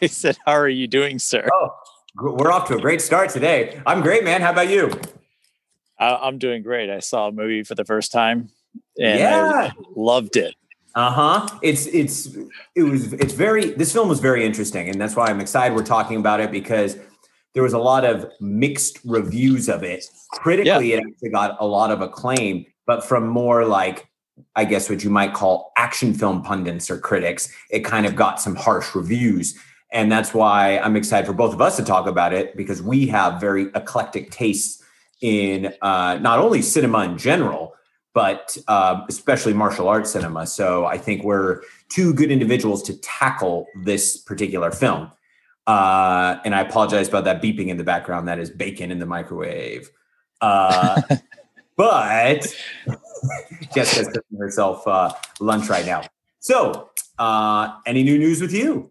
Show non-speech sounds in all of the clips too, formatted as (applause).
(laughs) I said, "How are you doing, sir?" Oh, we're off to a great start today. I'm great, man. How about you? I'm doing great. I saw a movie for the first time, and yeah. I loved it. Uh huh. It's it's it was it's very. This film was very interesting, and that's why I'm excited we're talking about it because there was a lot of mixed reviews of it. Critically, yeah. it actually got a lot of acclaim, but from more like I guess what you might call action film pundits or critics, it kind of got some harsh reviews. And that's why I'm excited for both of us to talk about it because we have very eclectic tastes in uh, not only cinema in general, but uh, especially martial arts cinema. So I think we're two good individuals to tackle this particular film. Uh, and I apologize about that beeping in the background. That is bacon in the microwave. Uh, (laughs) but Jessica's cooking herself uh, lunch right now. So, uh, any new news with you?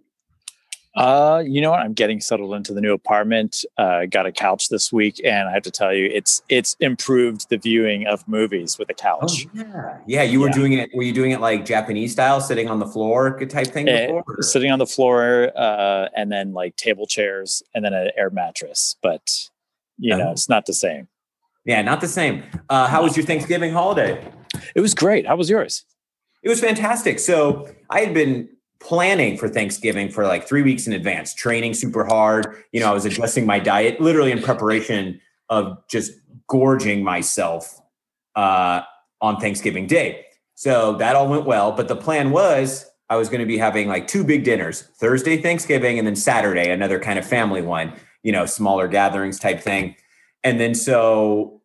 Uh, you know what? I'm getting settled into the new apartment. Uh, got a couch this week, and I have to tell you, it's it's improved the viewing of movies with a couch. Oh, yeah, yeah. You were yeah. doing it. Were you doing it like Japanese style, sitting on the floor type thing eh, before? sitting on the floor, uh, and then like table chairs, and then an air mattress. But you oh. know, it's not the same. Yeah, not the same. Uh, how was your Thanksgiving holiday? It was great. How was yours? It was fantastic. So I had been planning for Thanksgiving for like three weeks in advance, training super hard. You know, I was adjusting my diet literally in preparation of just gorging myself uh, on Thanksgiving Day. So that all went well. But the plan was I was going to be having like two big dinners Thursday, Thanksgiving, and then Saturday, another kind of family one, you know, smaller gatherings type thing. And then so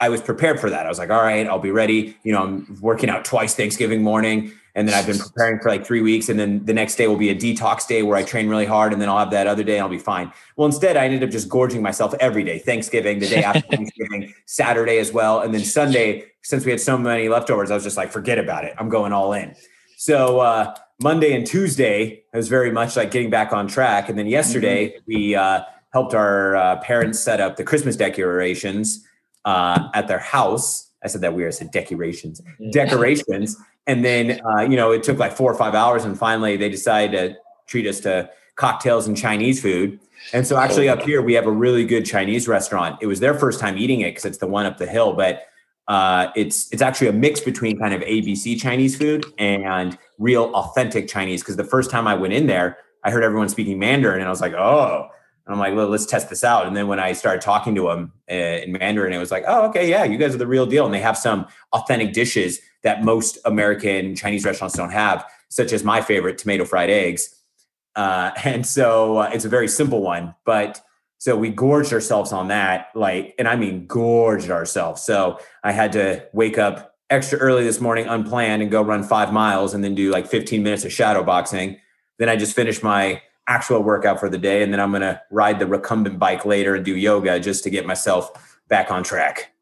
I was prepared for that. I was like, all right, I'll be ready. You know, I'm working out twice Thanksgiving morning. And then I've been preparing for like three weeks. And then the next day will be a detox day where I train really hard. And then I'll have that other day and I'll be fine. Well, instead, I ended up just gorging myself every day Thanksgiving, the day (laughs) after Thanksgiving, Saturday as well. And then Sunday, since we had so many leftovers, I was just like, forget about it. I'm going all in. So uh, Monday and Tuesday, I was very much like getting back on track. And then yesterday, mm-hmm. we uh, helped our uh, parents set up the Christmas decorations uh, at their house. I said that weird. I said decorations, decorations. And then, (laughs) uh, you know, it took like four or five hours. And finally, they decided to treat us to cocktails and Chinese food. And so, actually, up here, we have a really good Chinese restaurant. It was their first time eating it because it's the one up the hill, but uh, it's it's actually a mix between kind of ABC Chinese food and real authentic Chinese. Because the first time I went in there, I heard everyone speaking Mandarin, and I was like, oh, and I'm like, well, let's test this out. And then when I started talking to them uh, in Mandarin, it was like, oh, okay, yeah, you guys are the real deal. And they have some authentic dishes that most American Chinese restaurants don't have, such as my favorite, tomato fried eggs. Uh, (laughs) and so uh, it's a very simple one, but so we gorged ourselves on that, like, and I mean gorged ourselves. So I had to wake up extra early this morning, unplanned, and go run five miles, and then do like 15 minutes of shadow boxing. Then I just finished my actual workout for the day. And then I'm going to ride the recumbent bike later and do yoga just to get myself back on track.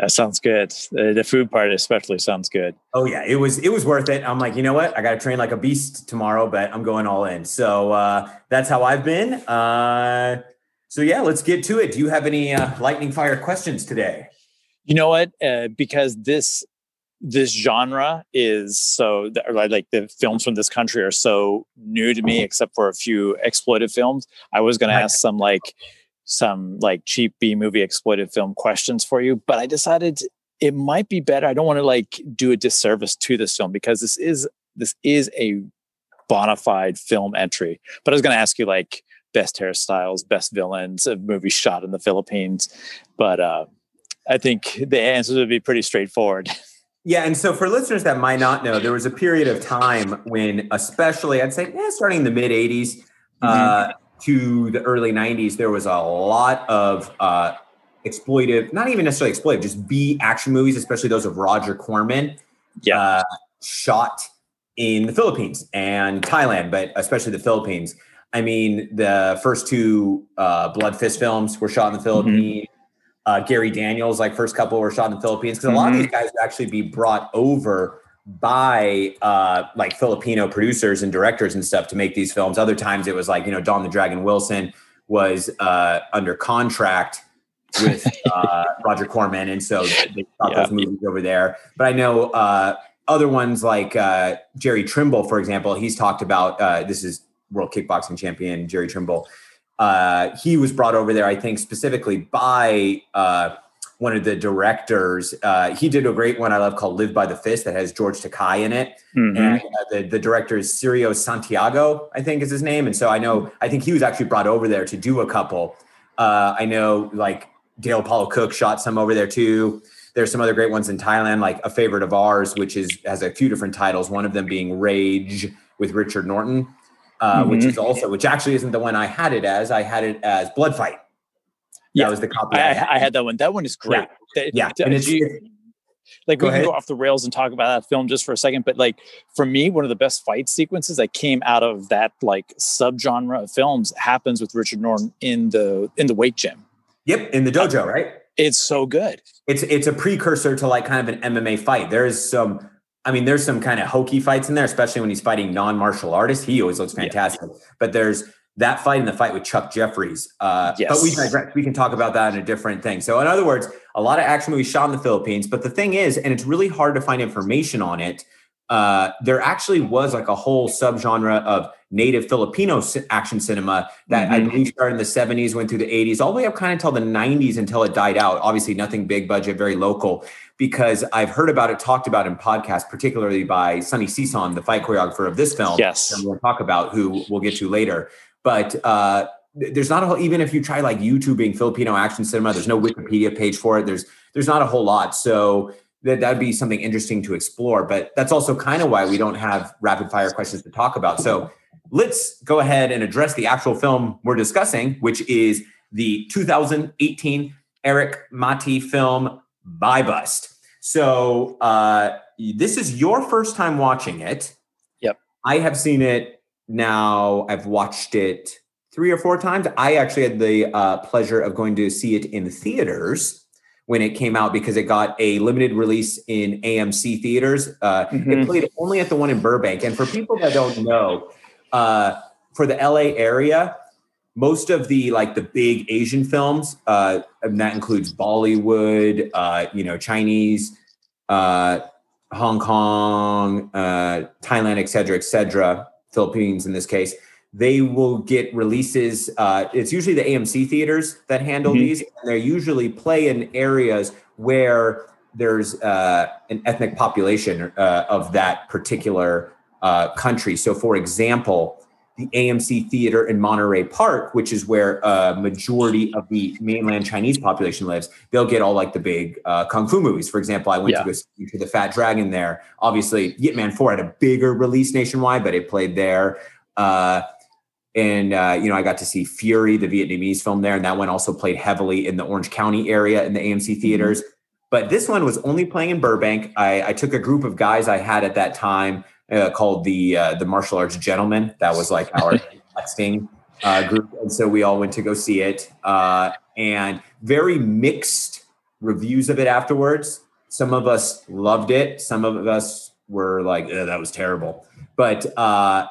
That sounds good. The, food part especially sounds good. Oh yeah, it was it was worth it. I'm like, you know what? I got to train like a beast tomorrow, but I'm going all in. So uh, that's how I've been. Uh, so yeah, let's get to it. Do you have any uh, lightning fire questions today? You know what? Uh, because this this genre is so like the films from this country are so new to me except for a few exploited films. I was going to ask some like some like cheap b movie exploited film questions for you but i decided it might be better i don't want to like do a disservice to this film because this is this is a bona fide film entry. But i was going to ask you like best hairstyles best villains of movies shot in the philippines but uh i think the answers would be pretty straightforward (laughs) Yeah, and so for listeners that might not know, there was a period of time when, especially, I'd say, yeah, starting in the mid '80s uh, mm-hmm. uh, to the early '90s, there was a lot of uh, exploitive, not even necessarily exploitive, just B action movies, especially those of Roger Corman, yeah, uh, shot in the Philippines and Thailand, but especially the Philippines. I mean, the first two uh, Blood Fist films were shot in the mm-hmm. Philippines. Mm-hmm uh, Gary Daniels, like first couple were shot in the Philippines because mm-hmm. a lot of mm-hmm. these guys would actually be brought over by uh, like Filipino producers and directors and stuff to make these films. Other times it was like you know Don the Dragon Wilson was uh, under contract with (laughs) uh, Roger Corman, and so they shot yeah. those movies over there. But I know uh, other ones like uh, Jerry Trimble, for example. He's talked about uh, this is world kickboxing champion Jerry Trimble. Uh, he was brought over there, I think, specifically by uh, one of the directors. Uh, he did a great one I love called "Live by the Fist" that has George Takei in it, mm-hmm. and uh, the the director is Cirio Santiago, I think is his name. And so I know I think he was actually brought over there to do a couple. Uh, I know like Dale Apollo Cook shot some over there too. There's some other great ones in Thailand, like a favorite of ours, which is has a few different titles. One of them being Rage with Richard Norton, uh, mm-hmm. which is also which actually isn't the one I had it as. I had it as Blood Fight. Yeah, that was the copy. I, I, had. I had. that one. That one is great. Yeah, yeah. and it's, you, like go we ahead. can go off the rails and talk about that film just for a second, but like for me, one of the best fight sequences that came out of that like subgenre of films happens with Richard Norton in the in the weight gym. Yep, in the dojo, right? It's so good. It's it's a precursor to like kind of an MMA fight. There is some I mean, there's some kind of hokey fights in there, especially when he's fighting non-martial artists. He always looks fantastic. Yeah. But there's that fight and the fight with Chuck Jeffries. Uh, yes. But we digress. We can talk about that in a different thing. So, in other words, a lot of action movies shot in the Philippines. But the thing is, and it's really hard to find information on it. Uh, there actually was like a whole subgenre of native Filipino action cinema that mm-hmm. I believe started in the 70s, went through the 80s, all the way up kind of until the 90s until it died out. Obviously, nothing big budget, very local, because I've heard about it talked about in podcasts, particularly by Sonny Sison, the fight choreographer of this film. Yes. we'll talk about who we'll get to later. But uh, there's not a whole, even if you try like YouTubing Filipino action cinema, there's no Wikipedia page for it. There's there's not a whole lot. So that that'd be something interesting to explore. But that's also kind of why we don't have rapid fire questions to talk about. So let's go ahead and address the actual film we're discussing, which is the 2018 Erik Matti film Buy Bust. So uh, this is your first time watching it. Yep. I have seen it now I've watched it three or four times. I actually had the uh, pleasure of going to see it in theaters when it came out because it got a limited release in AMC theaters. Uh, mm-hmm. It played only at the one in Burbank. And for people that don't know, uh, for the LA area, most of the like the big Asian films, uh, and that includes Bollywood, uh, you know, Chinese, uh, Hong Kong, uh, Thailand, et cetera, et cetera. Philippines in this case, they will get releases. Uh, it's usually the AMC theaters that handle mm-hmm. these, and they usually play in areas where there's uh, an ethnic population uh, of that particular uh, country. So, for example, the AMC theater in Monterey Park, which is where a majority of the mainland Chinese population lives, they'll get all like the big uh, kung fu movies. For example, I went yeah. to go see to the Fat Dragon there. Obviously, Yip Man Four had a bigger release nationwide, but it played there. Uh, and uh, you know, I got to see Furie, the Vietnamese film there, and that one also played heavily in the Orange County area in the AMC mm-hmm. theaters. Mm-hmm. But this one was only playing in Burbank. I, I took a group of guys I had at that time uh, called the uh, the martial arts gentleman. That was like our (laughs) texting uh, group, and so we all went to go see it. Uh, and very mixed reviews of it afterwards. Some of us loved it. Some of us were like, "That was terrible." But uh,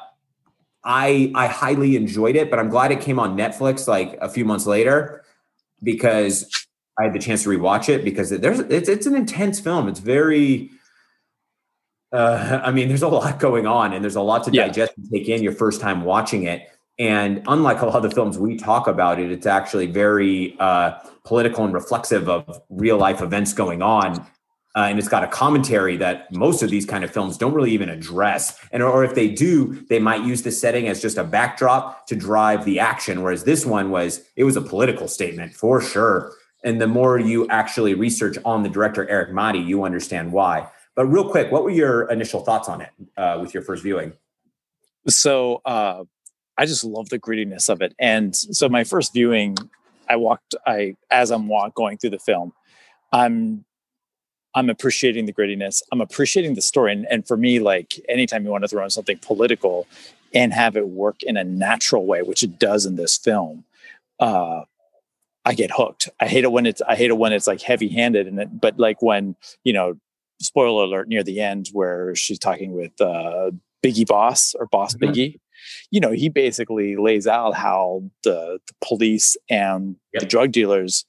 I I highly enjoyed it. But I'm glad it came on Netflix like a few months later because I had the chance to rewatch it because there's it's it's an intense film. It's very uh, (laughs) I mean, there's a lot going on and there's a lot to yeah. digest and take in your first time watching it. And unlike a lot of the films we talk about it, it's actually very uh, political and reflexive of real life events going on. Uh, and it's got a commentary that most of these kind of films don't really even address. And or if they do, they might use the setting as just a backdrop to drive the action. Whereas this one was, it was a political statement for sure. And the more you actually research on the director Erik Matti, you understand why. But real quick, what were your initial thoughts on it uh, with your first viewing? So uh, I just love the grittiness of it, and so my first viewing, I walked. I as I'm walk, going through the film, I'm I'm appreciating the grittiness. I'm appreciating the story, and, and for me, like anytime you want to throw in something political and have it work in a natural way, which it does in this film, uh, I get hooked. I hate it when it's I hate it when it's like heavy handed and it, but like when you know spoiler alert near the end where she's talking with uh, Biggie Boss or Boss mm-hmm. Biggie. You know, he basically lays out how the, the police and yep. the drug dealers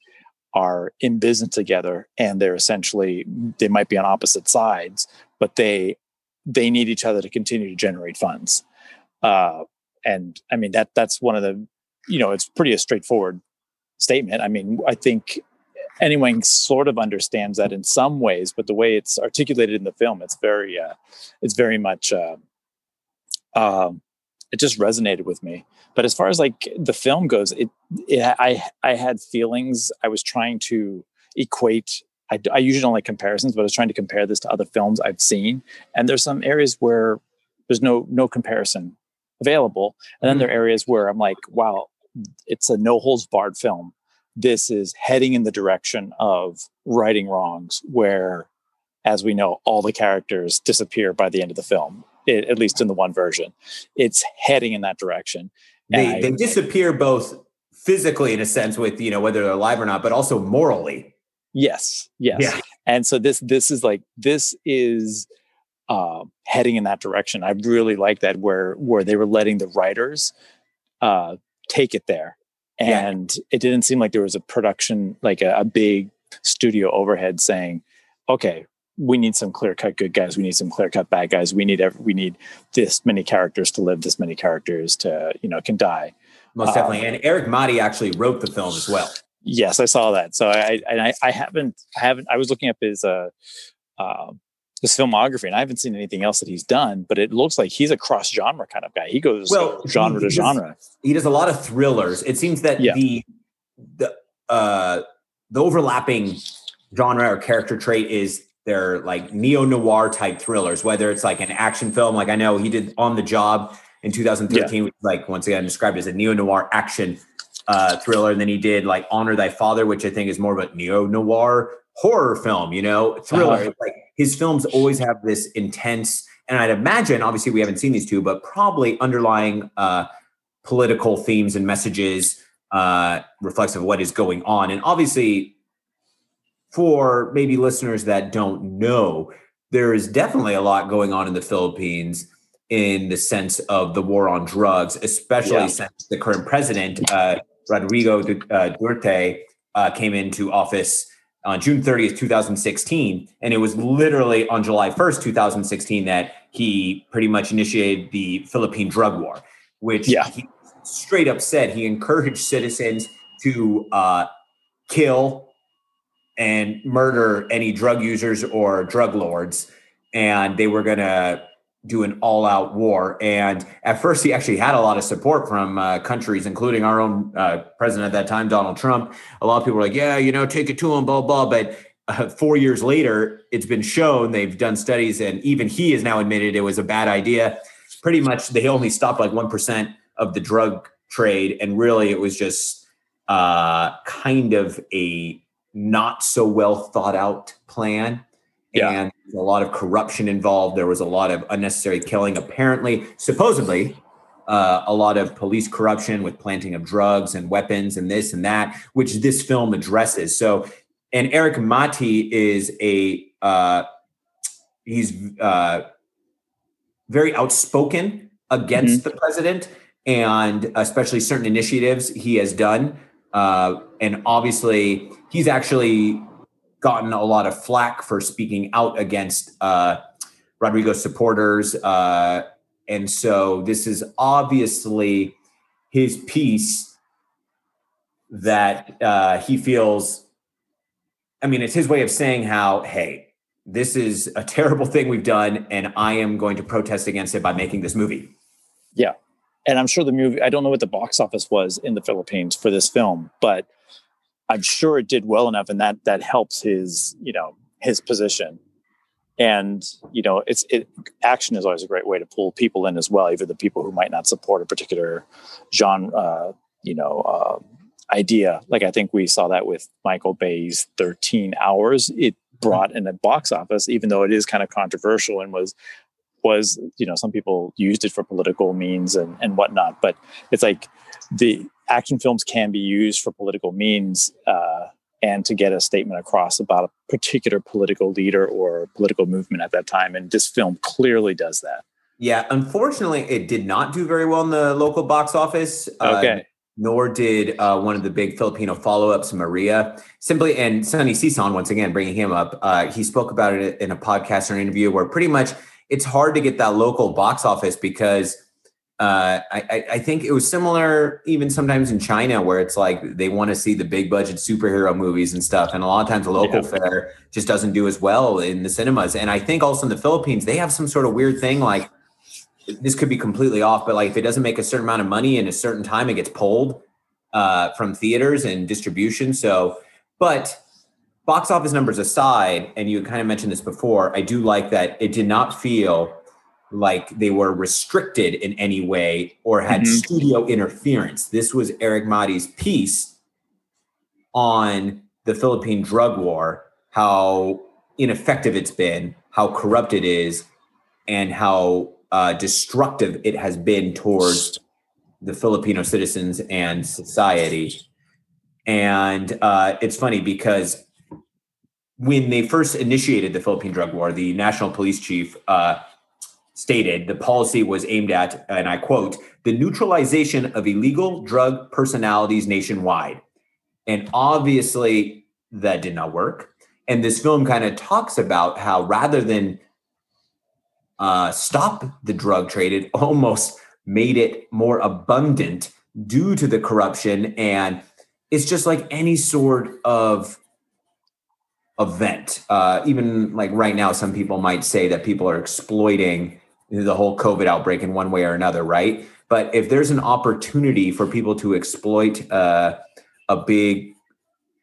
are in business together and they're essentially they might be on opposite sides but they they need each other to continue to generate funds uh, and I mean that that's one of the you know it's pretty a straightforward statement. I mean, I think anyone sort of understands that in some ways, but the way it's articulated in the film, it's very uh, it's very much uh, um, it just resonated with me. But as far as like the film goes, it, it I I had feelings. I was trying to equate. I, I usually don't like comparisons, but I was trying to compare this to other films I've seen, and there's some areas where there's no no comparison available, and then mm-hmm. there are areas where I'm like, wow, it's a no holds barred film. This is heading in the direction of righting wrongs, where, as we know, all the characters disappear by the end of the film it, at least in the one version. It's heading in that direction. They, I, they disappear both physically in a sense with you know whether they're alive or not, but also morally. Yes, yes. Yeah. And so this this is like this is uh, heading in that direction. I really like that where where they were letting the writers uh, take it there, and yeah. it didn't seem like there was a production like a, a big studio overhead saying, "Okay, we need some clear cut good guys. We need some clear cut bad guys. We need every, we need this many characters to live. This many characters to you know can die. Most definitely. Um, and Erik Matti actually wrote the film as well. Yes, I saw that. So I and I, I haven't I haven't I was looking up his uh, uh his filmography and I haven't seen anything else that he's done, but it looks like he's a cross genre kind of guy. He goes well, genre he, to he genre. He does a lot of thrillers. It seems that yeah. the the uh the overlapping genre or character trait is they're like neo noir type thrillers, whether it's like an action film, like I know he did On the Job in 2013, yeah. which like once again described as a neo noir action uh, thriller. And then he did like Honor Thy Father, which I think is more of a neo noir horror film, you know, thriller. Uh-huh. Like his films always have this intense, and I'd imagine, obviously, we haven't seen these two, but probably underlying uh, political themes and messages uh, reflective of what is going on. And obviously, for maybe listeners that don't know, there is definitely a lot going on in the Philippines in the sense of the war on drugs, especially yeah. since the current president, uh, Rodrigo uh, Duterte, uh, came into office on June 30th, 2016. And it was literally on July 1st, 2016, that he pretty much initiated the Philippine drug war, which yeah. he straight up said he encouraged citizens to uh, kill, and murder any drug users or drug lords. And they were going to do an all out war. And at first, he actually had a lot of support from uh, countries, including our own uh, president at that time, Donald Trump. A lot of people were like, yeah, you know, take it to him, blah, blah. But uh, four years later, it's been shown, they've done studies, and even he has now admitted it was a bad idea. Pretty much, they only stopped like 1% of the drug trade. And really, it was just uh, kind of a not so well thought out plan. Yeah. And a lot of corruption involved. There was a lot of unnecessary killing. Apparently, supposedly, uh, a lot of police corruption with planting of drugs and weapons and this and that, which this film addresses. So, and Erik Matti is a uh, he's uh, very outspoken against mm-hmm. the president and especially certain initiatives he has done. Uh, and obviously, he's actually gotten a lot of flack for speaking out against uh, Rodrigo's supporters. Uh, and so this is obviously his piece that uh, he feels. I mean, it's his way of saying how, hey, this is a terrible thing we've done, and I am going to protest against it by making this movie. Yeah. And I'm sure the movie, I don't know what the box office was in the Philippines for this film, but I'm sure it did well enough, and that that helps his you know his position. And you know, it's it action is always a great way to pull people in as well, even the people who might not support a particular genre, uh, you know, uh, idea. Like I think we saw that with Michael Bay's 13 Hours. It brought in a box office, even though it is kind of controversial and was was you know some people used it for political means and and whatnot. But it's like the action films can be used for political means uh, and to get a statement across about a particular political leader or political movement at that time. And this film clearly does that. Yeah, unfortunately, it did not do very well in the local box office. Uh, okay. Uh, nor did uh, one of the big Filipino follow-ups, Maria. Simply, and Sonny Sison, once again, bringing him up, uh, he spoke about it in a podcast or an interview where pretty much it's hard to get that local box office because uh, I, I think it was similar even sometimes in China where it's like they want to see the big budget superhero movies and stuff. And a lot of times the local yeah. fare just doesn't do as well in the cinemas. And I think also in the Philippines, they have some sort of weird thing like this could be completely off, but like if it doesn't make a certain amount of money in a certain time, it gets pulled uh, from theaters and distribution. So, but box office numbers aside, and you kind of mentioned this before, I do like that it did not feel like they were restricted in any way or had mm-hmm. studio interference. This was Erik Matti's piece on the Philippine drug war, how ineffective it's been, how corrupt it is, and how uh, destructive it has been towards the Filipino citizens and society. And uh, it's funny because when they first initiated the Philippine drug war, the national police chief uh, stated the policy was aimed at, and I quote, the neutralization of illegal drug personalities nationwide. And obviously, that did not work. And this film kind of talks about how rather than uh, stop the drug trade, it almost made it more abundant due to the corruption. And it's just like any sort of event. Uh, even like right now, some people might say that people are exploiting the whole COVID outbreak in one way or another, right? But if there's an opportunity for people to exploit uh, a big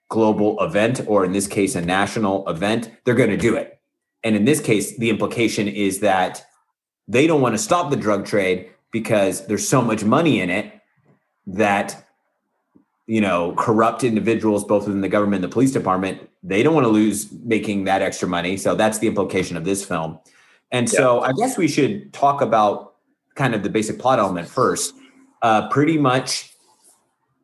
global event, or in this case, a national event, they're going to do it. And in this case, the implication is that they don't want to stop the drug trade because there's so much money in it that you know corrupt individuals both within the government and the police department they don't want to lose making that extra money so that's the implication of this film and so I guess we should talk about kind of the basic plot element first. Uh, pretty much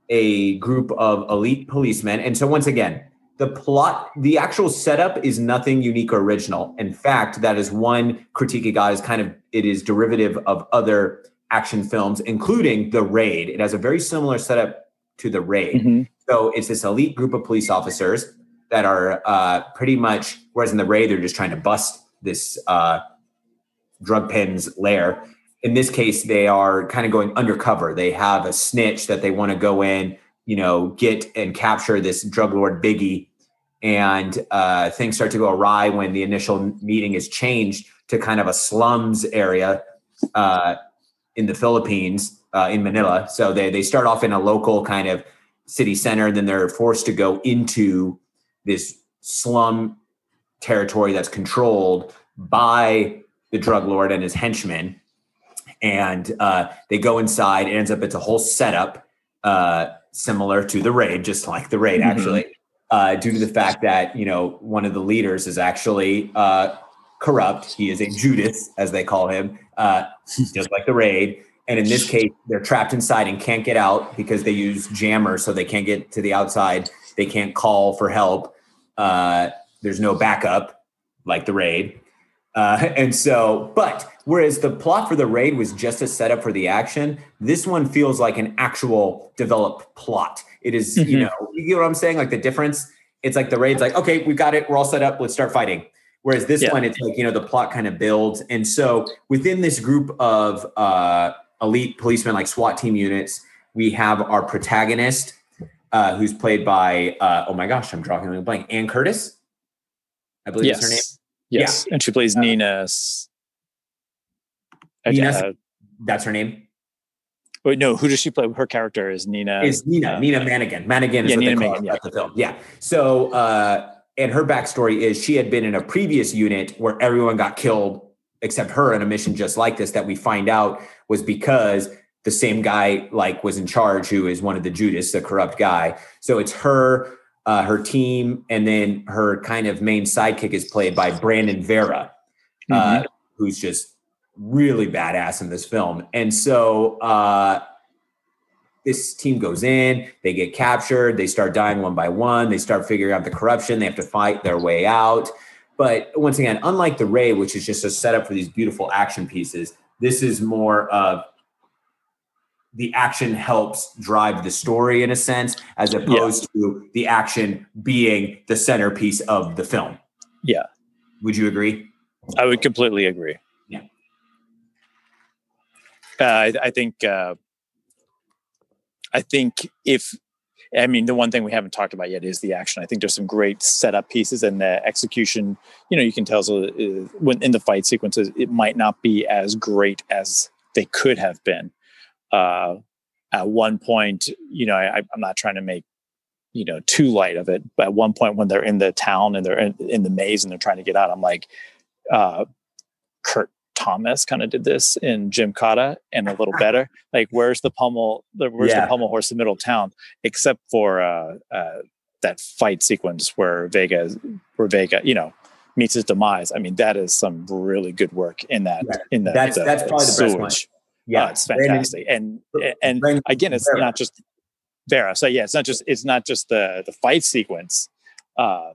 a group of elite policemen. And so once again, the plot, the actual setup is nothing unique or original. In fact, that is one critique it got is kind of it is derivative of other action films, including The Raid. It has a very similar setup to The Raid. Mm-hmm. So it's this elite group of police officers that are uh, pretty much, whereas in The Raid, they're just trying to bust this uh, drug pen's lair. In this case, they are kind of going undercover. They have a snitch that they want to go in, you know, get and capture this drug lord Biggie. And uh, things start to go awry when the initial meeting is changed to kind of a slums area uh, in the Philippines, uh, in Manila. So they they start off in a local kind of city center, then they're forced to go into this slum territory that's controlled by the drug lord and his henchmen. And uh, they go inside. It ends up it's a whole setup uh, similar to the raid, just like the raid, mm-hmm. actually, uh, due to the fact that you know one of the leaders is actually uh, corrupt. He is a Judas, as they call him, uh, just like the raid. And in this case, they're trapped inside and can't get out because they use jammers, so they can't get to the outside. They can't call for help. Uh, there's no backup like the raid. Uh, (laughs) and so, but whereas the plot for the raid was just a setup for the action, this one feels like an actual developed plot. It is, mm-hmm. you know, you get what I'm saying? Like the difference. It's like the raid's like, okay, we've got it. We're all set up. Let's start fighting. Whereas this yeah. one, it's like, you know, the plot kind of builds. And so within this group of uh, elite policemen, like SWAT team units, we have our protagonist, uh, who's played by, uh, oh my gosh, I'm drawing a blank, Anne Curtis. I believe yes. her name. Yes, yeah. and she plays uh, Nina. Nina, uh, that's her name. Wait, no. Who does she play? Her character is Nina. Is Nina uh, Nina Manigan? Manigan is yeah, what Nina they call Manigan, yeah. the film. Yeah. So, uh, and her backstory is she had been in a previous unit where everyone got killed except her in a mission just like this. That we find out was because the same guy like was in charge, who is one of the Judas, the corrupt guy. So it's her uh, her team, and then her kind of main sidekick is played by Brandon Vera, uh, mm-hmm. who's just really badass in this film. And so uh, this team goes in, they get captured, they start dying one by one, they start figuring out the corruption, they have to fight their way out. But once again, unlike the Raid, which is just a setup for these beautiful action pieces, this is more of the action helps drive the story in a sense, as opposed yeah. to the action being the centerpiece of the film. Yeah. Would you agree? I would completely agree. Yeah. Uh, I, I, think. Uh, I think if I mean, the one thing we haven't talked about yet is the action. I think there's some great setup pieces and the execution. You know, you can tell so, uh, when in the fight sequences, it might not be as great as they could have been. Uh, at one point, you know, I, I'm not trying to make you know too light of it, but at one point when they're in the town and they're in, in the maze and they're trying to get out, I'm like, uh, Kurt Thomas kind of did this in Gymkata and a little better. Like, where's the pummel? Where's yeah. the pummel horse in middle town? Except for uh, uh, that fight sequence where Vega, where Vega, you know, meets his demise. I mean, that is some really good work in that. Yeah. In that, that's the, that's probably the best one. Yeah, uh, it's fantastic. Brandon, and and Brandon, again, it's Vera. not just Vera. So yeah, it's not just it's not just the the fight sequence uh,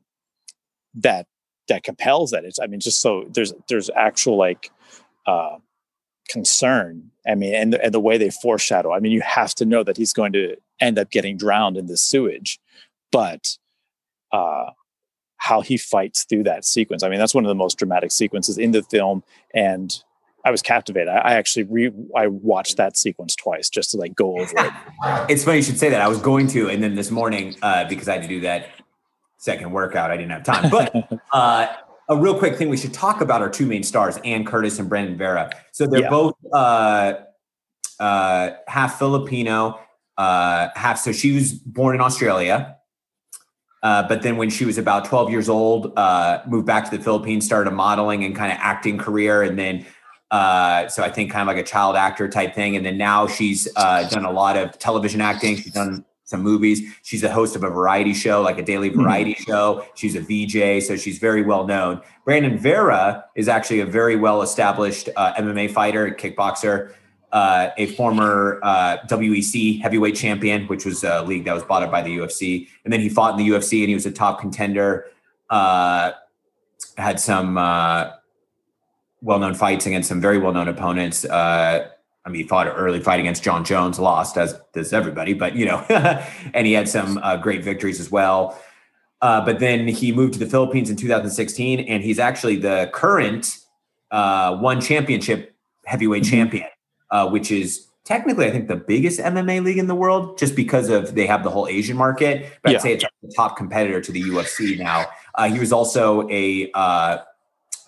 that that compels that. It's I mean, just so there's there's actual like uh, concern. I mean, and the, and the way they foreshadow. I mean, you have to know that he's going to end up getting drowned in the sewage, but uh, how he fights through that sequence. I mean, that's one of the most dramatic sequences in the film, and I was captivated. I, I actually re I watched that sequence twice just to like go over it. (laughs) it's funny you should say that. I was going to, and then this morning uh, because I had to do that second workout, I didn't have time. But (laughs) uh, a real quick thing we should talk about our two main stars, Anne Curtis and Brandon Vera. So they're yeah. both uh, uh, half Filipino, uh, half. So she was born in Australia, uh, but then when she was about 12 years old, uh, moved back to the Philippines, started a modeling and kind of acting career, and then. Uh, so I think kind of like a child actor type thing, and then now she's uh, done a lot of television acting. She's done some movies. She's a host of a variety show, like a daily hmm. variety mm-hmm. show. She's a VJ, so she's very well known. Brandon Vera is actually a very well established uh, MMA fighter, kickboxer, uh, a former uh, WEC heavyweight champion, which was a league that was bought up by the UFC. And then he fought in the UFC and he was a top contender. Uh, had some uh, well known fights against some very well known opponents. Uh, I mean, he fought an early fight against Jon Jones, lost as does everybody, but you know, (laughs) and he had some uh, great victories as well. Uh, but then he moved to the Philippines in 2016, and he's actually the current uh, one championship heavyweight mm-hmm. champion, uh, which is technically, I think, the biggest MMA league in the world, just because of they have the whole Asian market. But yeah. I'd say it's the top competitor to the UFC now. Uh, he was also a,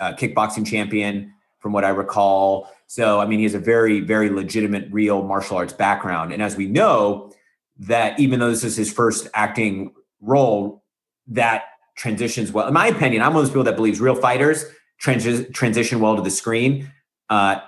uh, kickboxing champion, from what I recall. So, I mean, he has a very, very legitimate, real martial arts background. And as we know, that even though this is his first acting role, that transitions well. In my opinion, I'm one of those people that believes real fighters trans- transition well to the screen, uh,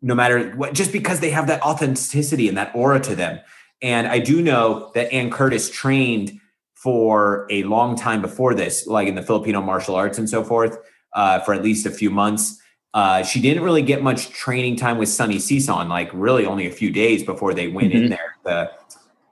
no matter what, just because they have that authenticity and that aura to them. And I do know that Anne Curtis trained for a long time before this, like in the Filipino martial arts and so forth, uh, for at least a few months. Uh, she didn't really get much training time with Sonny Sison, like really only a few days before they went mm-hmm. in there to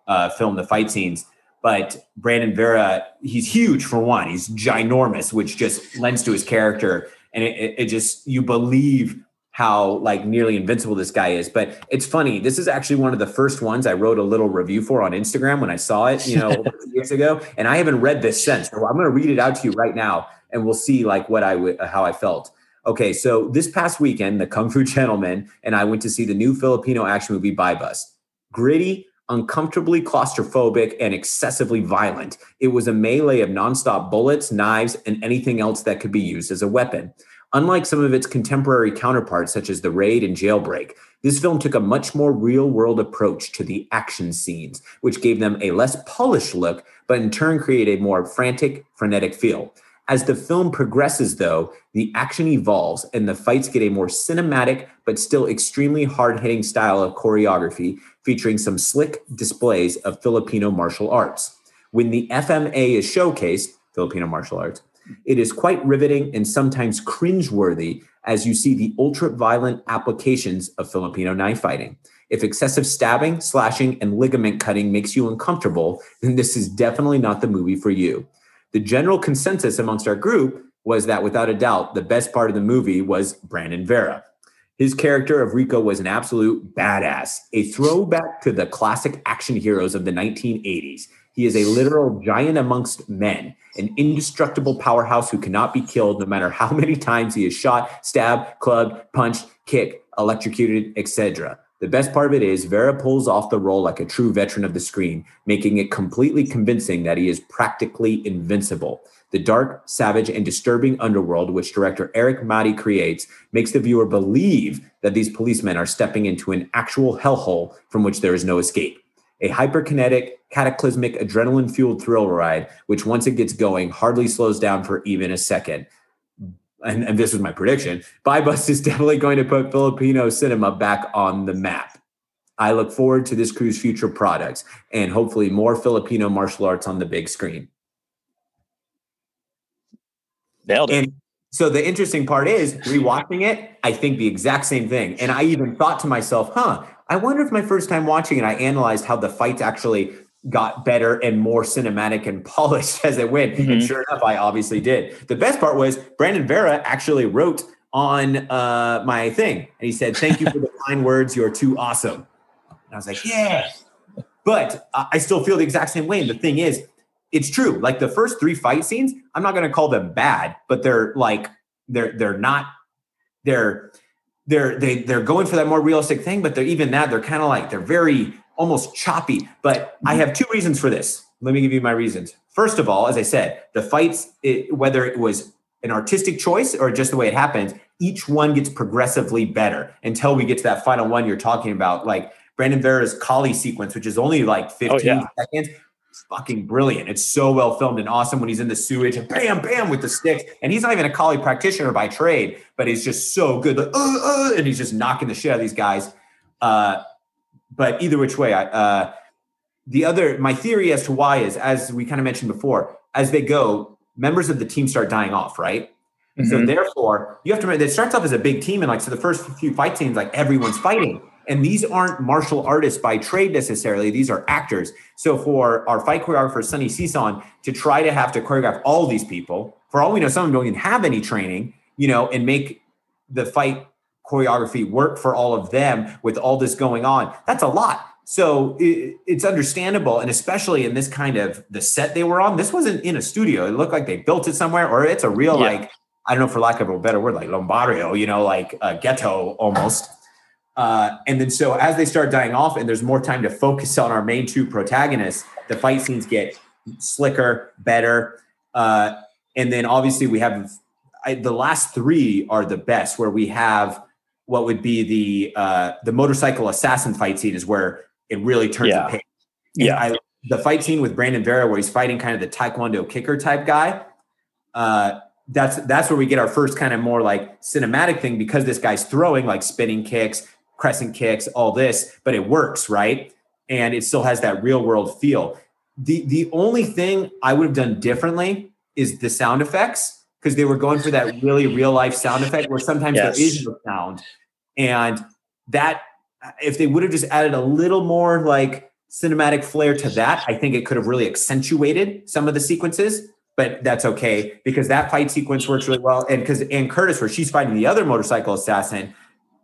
uh, film the fight scenes. But Brandon Vera, he's huge for one. He's ginormous, which just lends to his character, and it, it just you believe how like nearly invincible this guy is. But it's funny. This is actually one of the first ones I wrote a little review for on Instagram when I saw it, you know, (laughs) years ago, and I haven't read this since. So I'm going to read it out to you right now, and we'll see like what I w- how I felt. Okay, so this past weekend, the Kung Fu (laughs) Gentleman and I went to see the new Filipino action movie Buy Bust. Gritty, uncomfortably claustrophobic, and excessively violent. It was a melee of nonstop bullets, knives, and anything else that could be used as a weapon. Unlike some of its contemporary counterparts, such as The Raid and Jailbreak, this film took a much more real world approach to the action scenes, which gave them a less polished look, but in turn created a more frantic, frenetic feel. As the film progresses, though, the action evolves and the fights get a more cinematic but still extremely hard hitting style of choreography, featuring some slick displays of Filipino martial arts. When the FMA is showcased, Filipino martial arts, it is quite riveting and sometimes cringeworthy as you see the ultra violent applications of Filipino knife fighting. If excessive stabbing, slashing, and ligament cutting makes you uncomfortable, then this is definitely not the movie for you the general consensus amongst our group was that without a doubt, the best part of the movie was Brandon Vera. His character of Rico was an absolute badass, a throwback to the classic action heroes of the 1980s. He is a literal giant amongst men, an indestructible powerhouse who cannot be killed no matter how (laughs) many times he is shot, stabbed, clubbed, punched, kicked, electrocuted, etc. The best part of it is Vera pulls off the role like a true veteran of the screen, making it completely convincing that he is practically invincible. The dark, savage, and disturbing underworld, which director Erik Matti creates, makes the viewer believe that these policemen are stepping into an actual hellhole from which there is no escape. A hyperkinetic, cataclysmic, adrenaline fueled thrill ride, which once it gets going, hardly slows down for even a second and, and this was my prediction, Buy Bust is (laughs) definitely going to put Filipino cinema back on the map. I look forward to this crew's future products and hopefully more Filipino martial arts on the big screen. Nailed it. And so the interesting part is rewatching it, I think the exact same thing. And I even thought to myself, huh, I wonder if my first time watching it, I analyzed how the fights actually got better and more cinematic and (laughs) polished as it went. Mm-hmm. And sure enough, I obviously did. The best part was Brandon Vera actually wrote on uh, my thing, and he said, "Thank you for the kind words. You're too awesome." And I was like, "Yeah," but I still feel the exact same way. And the thing is, it's true. Like the first three fight scenes, I'm not going to call them bad, but they're like they're they're not they're they're they they're going for that more realistic thing. But they're even that they're kind of like they're very almost choppy. But I mm-hmm. have two reasons for this. Let me give you my reasons. First of all, as I said, the fights, it, whether it was an artistic choice or just the way it happens, each one gets progressively better until we get to that final one you're talking about. Like Brandon Vera's Kali sequence, which is only like 15 oh, yeah. seconds. Fucking brilliant. It's so well filmed and awesome when he's in the sewage and bam, bam with the sticks. And he's not even a Kali practitioner by trade, but he's just so good. Like, uh, uh, and he's just knocking the shit out of these guys. Uh, but either which way, I, uh, the other, my theory as to why is, as we kind of mentioned before, as they go, members of the team start dying off, right? Mm-hmm. So therefore, you have to remember, it starts off as a big team, and like so, the first few fight scenes, like everyone's fighting, and these aren't martial artists by trade necessarily; these are actors. So for our fight choreographer Sonny Sison to try to have to choreograph all these people, for all we know, some of them don't even have any training, you know, and make the fight choreography work for all of them with all this going on. That's a lot. So it, it's understandable. And especially in this kind of the set they were on, this wasn't in a studio. It looked like they built it somewhere or it's a real, yeah. like, I don't know, for lack of a better word, like Lombardio, you know, like a ghetto almost. Uh, and then so as they start dying off and there's more time to focus on our main two protagonists, the fight scenes get slicker, better. Uh, and then obviously we have I, the last three are the best where we have what would be the uh, the motorcycle assassin fight scene is where it really turns yeah. the page. yeah, I, the fight scene with Brandon Vera where he's fighting kind of the taekwondo kicker type guy. Uh, that's that's where we get our first kind of more like cinematic thing because this guy's throwing like spinning kicks, crescent kicks, all this, but it works right, and it still has that real world feel. The the only thing I would have done differently is the sound effects because they were going for that really real life sound effect where sometimes yes. there is no sound. And that, if they would have just added a little more like cinematic flair to that, I think it could have really accentuated some of the sequences. But that's okay because that fight sequence works really well. And because Anne Curtis, where she's fighting the other motorcycle assassin,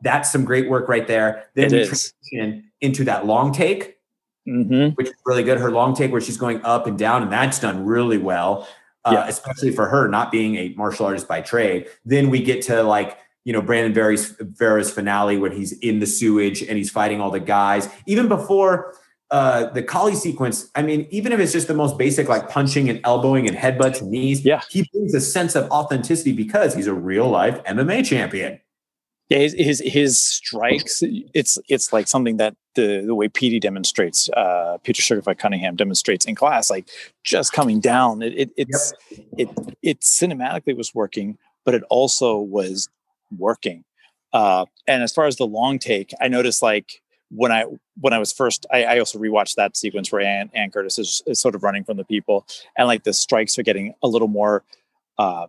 that's some great work right there. Then we transition into that long take, mm-hmm. which is really good. Her long take where she's going up and down, and that's done really well uh, yeah. especially for her not being a martial artist by trade. Then we get to like you know Brandon Vera's, Vera's finale when he's in the sewage and he's fighting all the guys. Even before uh, the Kali sequence, I mean, even if it's just the most basic, like punching and elbowing and headbutts and knees, yeah, he brings a sense of authenticity because he's a real life MMA champion. Yeah, his, his, his strikes. It's it's like something that the the way PD demonstrates, uh, Peter Sugarfoot Cunningham demonstrates in class, like just coming down. It, it it's yep. it it cinematically was working, but it also was working. Uh, and as far as the long take, I noticed like when I when I was first, I, I also rewatched that sequence where Anne, Anne Curtis is, is, sort of running from the people, and like the strikes are getting a little more uh,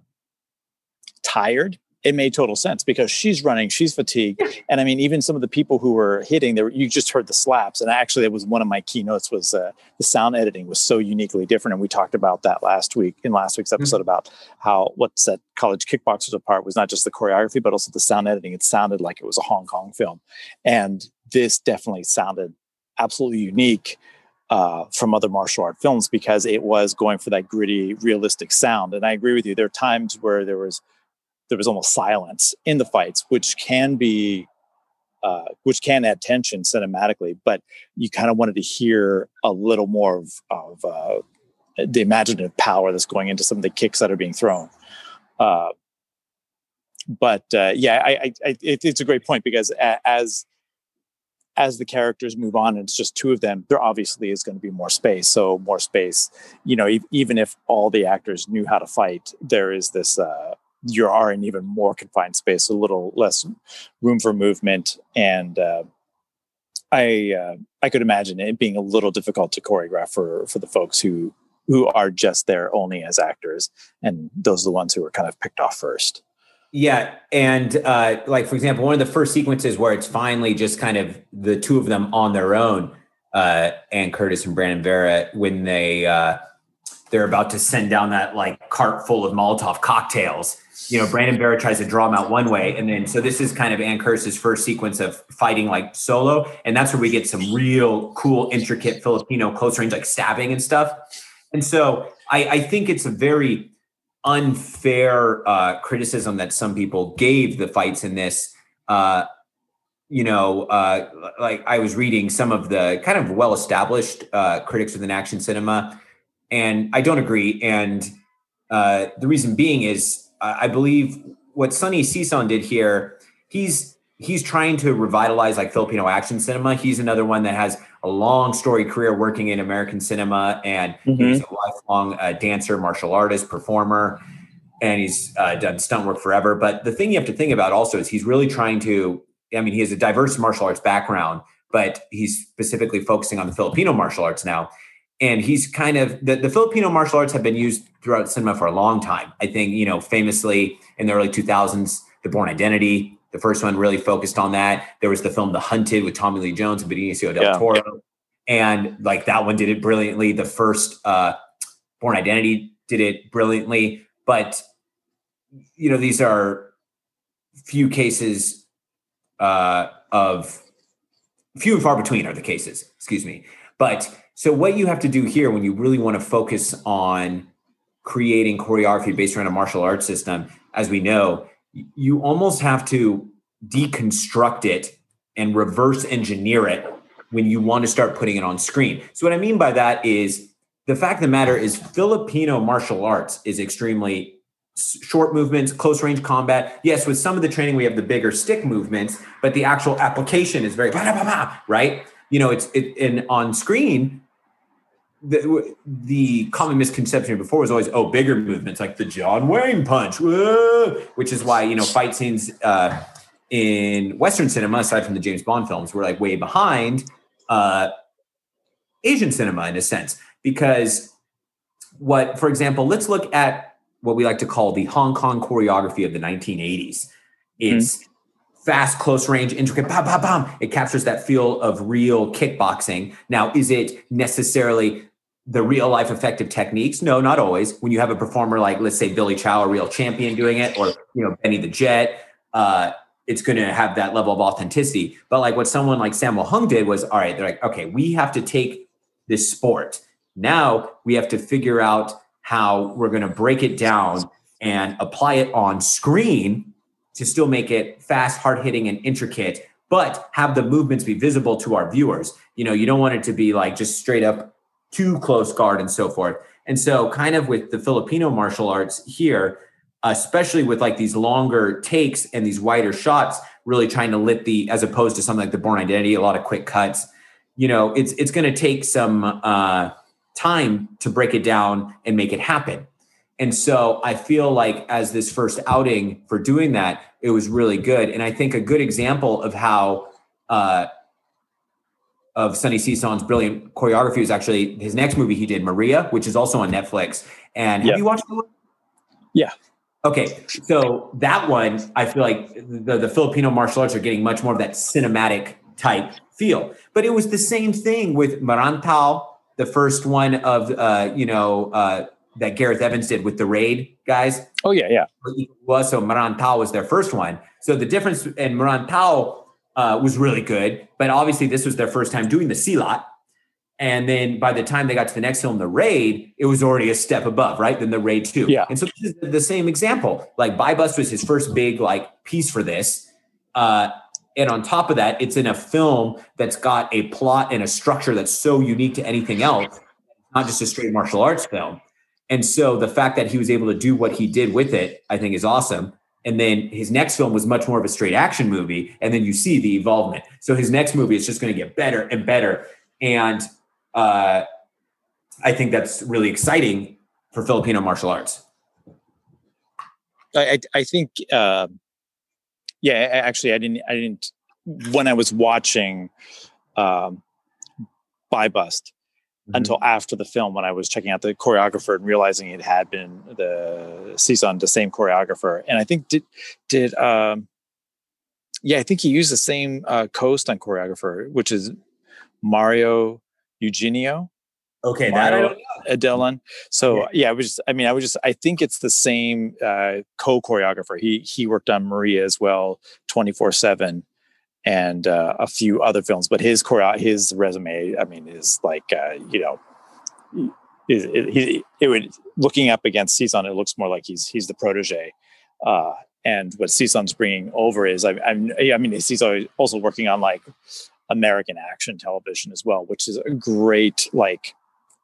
tired it made total sense because she's running, she's fatigued, and I mean, even some of the people who were hitting, there you just heard the slaps, and actually, it was one of my keynotes was uh, the sound editing was so uniquely different, and we talked about that last week in last week's episode mm-hmm. about how what set college kickboxers apart was not just the choreography, but also the sound editing. It sounded like it was a Hong Kong film, and this definitely sounded absolutely unique. Uh, from other martial art films because it was going for that gritty, realistic sound. And I agree with you. There are times where there was there was almost silence in the fights, which can be uh, which can add tension cinematically, but you kind of wanted to hear a little more of, of uh, the imaginative power that's going into some of the kicks that are being thrown. Uh, but uh, yeah, I, I, I it, it's a great point because as as the characters move on and it's just two of them there obviously is going to be more space so more space you know even if all the actors knew how to fight there is this uh you are in even more confined space a little less room for movement and uh i uh, i could imagine it being a little difficult to choreograph for for the folks who who are just there only as actors and those are the ones who were kind of picked off first yeah, and uh, like for example, one of the first sequences where it's finally just kind of the two of them on their own, uh, Anne Curtis and Brandon Vera, when they uh, they're about to send down that like cart full of Molotov cocktails. You know, Brandon Vera tries to draw them out one way, and then so this is kind of Anne Curtis's first sequence of fighting like solo, and that's where we get some real cool, intricate Filipino close range like stabbing and stuff. And so I, I think it's a very unfair uh, criticism that some people gave the fights in this. Uh, you know, uh, like I was reading some of the kind of well established uh, critics within action cinema, and I don't agree. And uh, the reason being is I believe what Sonny Sison did here, he's he's trying to revitalize like Filipino action cinema. He's another one that has a long story career working in American cinema, and mm-hmm. he's a lifelong uh, dancer, martial artist, performer, and he's uh, done stunt work forever. But the thing you have to think about also is he's really trying to. I mean, he has a diverse martial arts background, but he's specifically focusing on the Filipino martial arts now. And he's kind of the, the Filipino martial arts have been used throughout cinema for a long time. I think, you know, famously in the early 2000s, The Bourne Identity, the first one really focused on that. There was the film The Hunted with Tommy Lee Jones and Benicio del yeah. Toro. And like that one did it brilliantly. The first uh Bourne Identity did it brilliantly. But you know, these are few cases uh of few and far between are the cases, excuse me. But so what you have to do here when you really want to focus on creating choreography based around a martial arts system, as we know, you almost have to deconstruct it and reverse engineer it when you want to start putting it on screen. So what I mean by that is the fact of the matter is Filipino martial arts is extremely short movements, close range combat. Yes, with some of the training we have the bigger stick movements, but the actual application is very right. You know, it's it and on screen the, the common misconception before was always oh bigger movements like the John Wayne punch, whoa, which is why you know fight scenes uh, in Western cinema, aside from the James Bond films, were like way behind uh, Asian cinema in a sense because what, for example, let's look at what we like to call the Hong Kong choreography of the 1980s. It's mm-hmm fast, close range, intricate, bam, bam, bam. It captures that feel of real kickboxing. Now, is it necessarily the real life effective techniques? No, not always. When you have a performer like, let's say, Billy Chow, a real champion doing it, or you know, Benny the Jet, uh, it's going to have that level of authenticity. But like what someone like Sammo Hung did was, all right, they're like, okay, we have to take this sport. Now we have to figure out how we're going to break it down and apply it on screen to still make it fast, hard hitting, and intricate, but have the movements be visible to our viewers. You know, you don't want it to be like just straight up too close guard and so forth. And so, kind of with the Filipino martial arts here, especially with like these longer takes and these wider shots, really trying to lit the as opposed to something like the Bourne Identity, a lot of quick cuts. You know, it's it's going to take some uh, time to break it down and make it happen. And so I feel like as this first outing for doing that, it was really good. And I think a good example of how uh, of Sonny Sison's brilliant choreography was actually his next movie he did, Maria, which is also on Netflix. And have you watched it? Yeah. Okay, so that one, I feel like the, the Filipino martial arts are getting much more of that cinematic type feel. But it was the same thing with Merantau, the first one of uh, you know uh, that Gareth Evans did with the Raid guys. Oh yeah, yeah. Was so Merantau was their first one. So the difference in Merantau uh, was really good. But obviously, this was their first time doing the Silat. And then by the time they got to the next film, The Raid, it was already a step above, right? Than The Raid 2. Yeah. And so this is the same example. Like, Buy Bust was his first big like piece for this. Uh, and on top of that, it's in a film that's got a plot and a structure that's so unique to anything else, not just a straight martial arts film. And so the fact that he was able to do what he did with it, I think is awesome. And then his next film was much more of a straight action movie. And then you see the evolvement. So his next movie is just going to get better and better. And uh, I think that's really exciting for Filipino martial arts. I, I think, uh, yeah, actually, I didn't, I didn't, when I was watching um, Bust, mm-hmm. until after the film when I was checking out the choreographer and realizing it had been the Sison, the same choreographer. And I think did did um yeah, I think he used the same uh co-stunt choreographer, which is Mario Eugenio. Okay, Mario Adelon. So yeah. yeah, I was just, I mean, I was just, I think it's the same uh, co-choreographer. He he worked on Maria as well, twenty four seven and uh, a few other films. But his choreo- his resume, I mean, is like uh, you know, it, it, it, would looking up against Sison, it looks more like he's he's the protege. Uh, and what Sison's bringing over is, I, I, I mean, he's also working on like American action television as well, which is a great like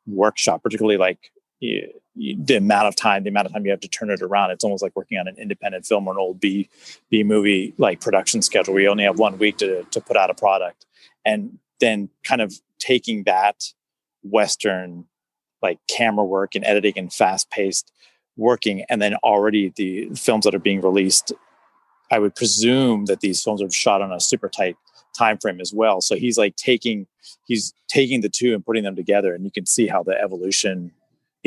workshop, particularly like the amount of time, the amount of time you have to turn it around, it's almost like working on an independent film or an old B B movie like production schedule. We only have one week to to put out a product, and then kind of taking that Western like camera work and editing and fast paced working, and then already the films that are being released. I would presume that these films are shot on a super tight time frame as well. So he's like taking he's taking the two and putting them together, and you can see how the evolution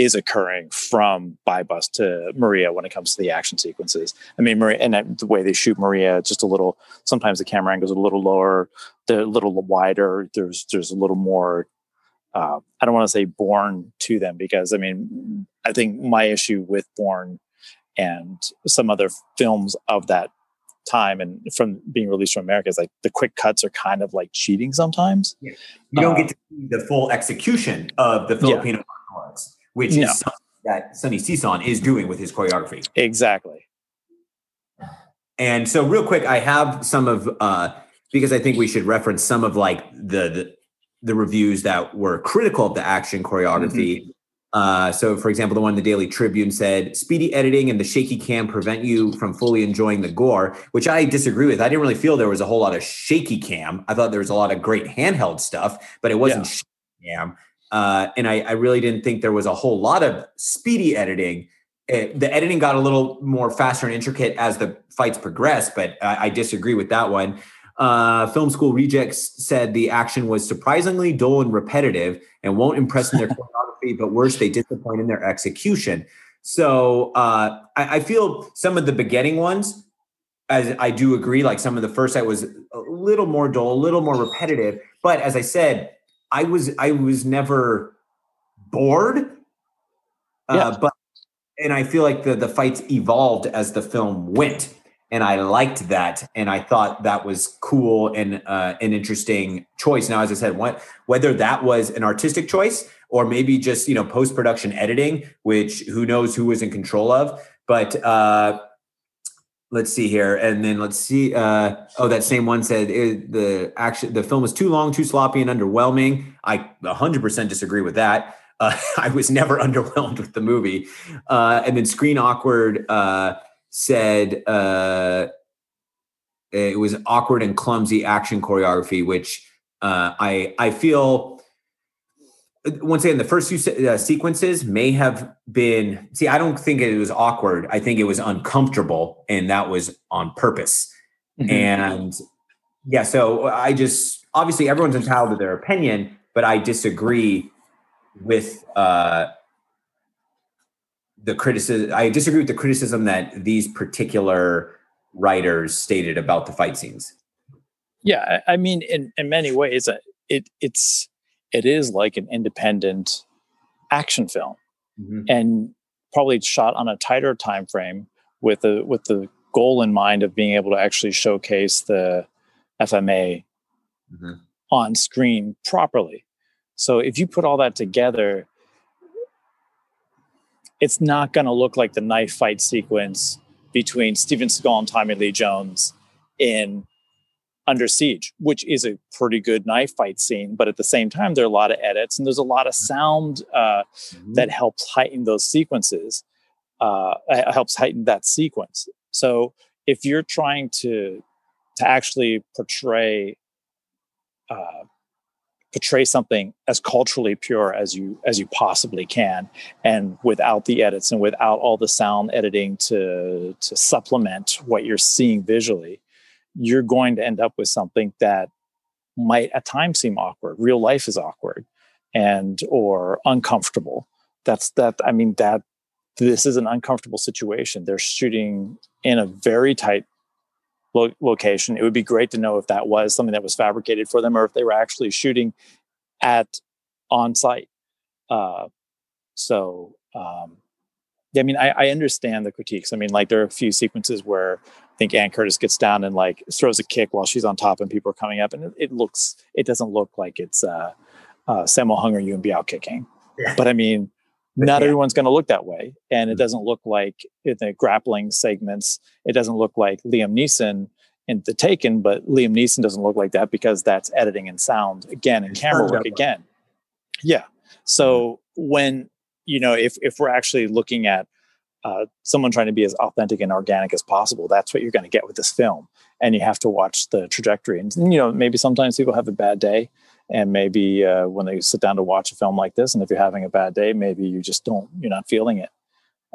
is occurring from Buy Bust to Maria when it comes to the action sequences. I mean, Maria and the way they shoot Maria, just a little. Sometimes the camera angles a little lower, they're a little wider. There's there's a little more. Uh, I don't want to say born to them because I mean, I think my issue with Bourne and some other films of that time and from being released from America is like the quick cuts are kind of like cheating sometimes. Yeah. You don't uh, get to see the full execution of the Filipino yeah. Which no. is that Sonny Sison is doing with his choreography. Exactly. And so, real quick, I have some of uh, because I think we should reference some of like the the, the reviews that were critical of the action choreography. Mm-hmm. Uh, so, for example, the one the Daily Tribune said, "Speedy editing and the shaky cam prevent you from fully enjoying the gore," which I disagree with. I didn't really feel there was a whole lot of shaky cam. I thought there was a lot of great handheld stuff, but it wasn't yeah. shaky cam. Uh, and I, I, really didn't think there was a whole lot of speedy editing. It, the editing got a little more faster and intricate as the fights progressed, but I, I disagree with that one. Uh, Film School Rejects said the action was surprisingly dull and repetitive and won't impress in their (laughs) choreography, but worse, they disappoint in their execution. So uh, I, I, feel some of the beginning ones, as I do agree, like some of the first set was a little more dull, a little more repetitive. But as I said, I was I was never bored. Uh, yeah. but and I feel like the the fights evolved as the film went, and I liked that, and I thought that was cool and uh, an interesting choice. Now, as I said, what whether that was an artistic choice or maybe just you know post production editing, which who knows who was in control of, but uh, let's see here and then let's see uh oh that same one said it, the action the film was too long too sloppy and underwhelming. I 100% disagree with that. Uh, (laughs) i was never (laughs) underwhelmed with the movie. Uh and then screen awkward uh said uh it was awkward and clumsy action choreography which uh i i feel once again, the first few uh, sequences may have been. See, I don't think it was awkward. I think it was uncomfortable, and that was on purpose. Mm-hmm. And yeah, so I just obviously everyone's entitled to their opinion, but I disagree with uh, the criticism. I disagree with the criticism that these particular writers stated about the fight scenes. Yeah, I mean, in in many ways, uh, it it's it is like an independent action film mm-hmm. and probably shot on a tighter time frame with the with the goal in mind of being able to actually showcase the FMA mm-hmm. on screen properly. So if you put all that together, it's not going to look like the knife fight sequence between Steven Seagal and Tommy Lee Jones in under siege which is a pretty good knife fight scene but at the same time there are a lot of edits and there's a lot of sound uh, mm-hmm. that helps heighten those sequences uh, helps heighten that sequence so if you're trying to to actually portray uh, portray something as culturally pure as you as you possibly can and without the edits and without all the sound editing to to supplement what you're seeing visually you're going to end up with something that might at times seem awkward real life is awkward and or uncomfortable that's that i mean that this is an uncomfortable situation they're shooting in a very tight lo- location. It would be great to know if that was something that was fabricated for them or if they were actually shooting at on site. Uh, so, um, yeah, I mean, I, I, understand the critiques. I mean, like there are a few sequences where think Anne Curtis gets down and like throws a kick while she's on top and people are coming up, and it, it looks, it doesn't look like it's uh, uh, Sammo Hung or Yuen Biao kicking. Yeah. But I mean, not yeah. everyone's going to look that way and it mm-hmm. doesn't look like in the grappling segments it doesn't look like liam neeson in the taken but liam neeson doesn't look like that because that's editing and sound again and camera work again yeah so mm-hmm. when you know if if we're actually looking at uh, someone trying to be as authentic and organic as possible that's what you're going to get with this film. And you have to watch the trajectory. And you know maybe sometimes people have a bad day and maybe uh, when they sit down to watch a film like this and if you're having a bad day maybe you just don't you're not feeling it.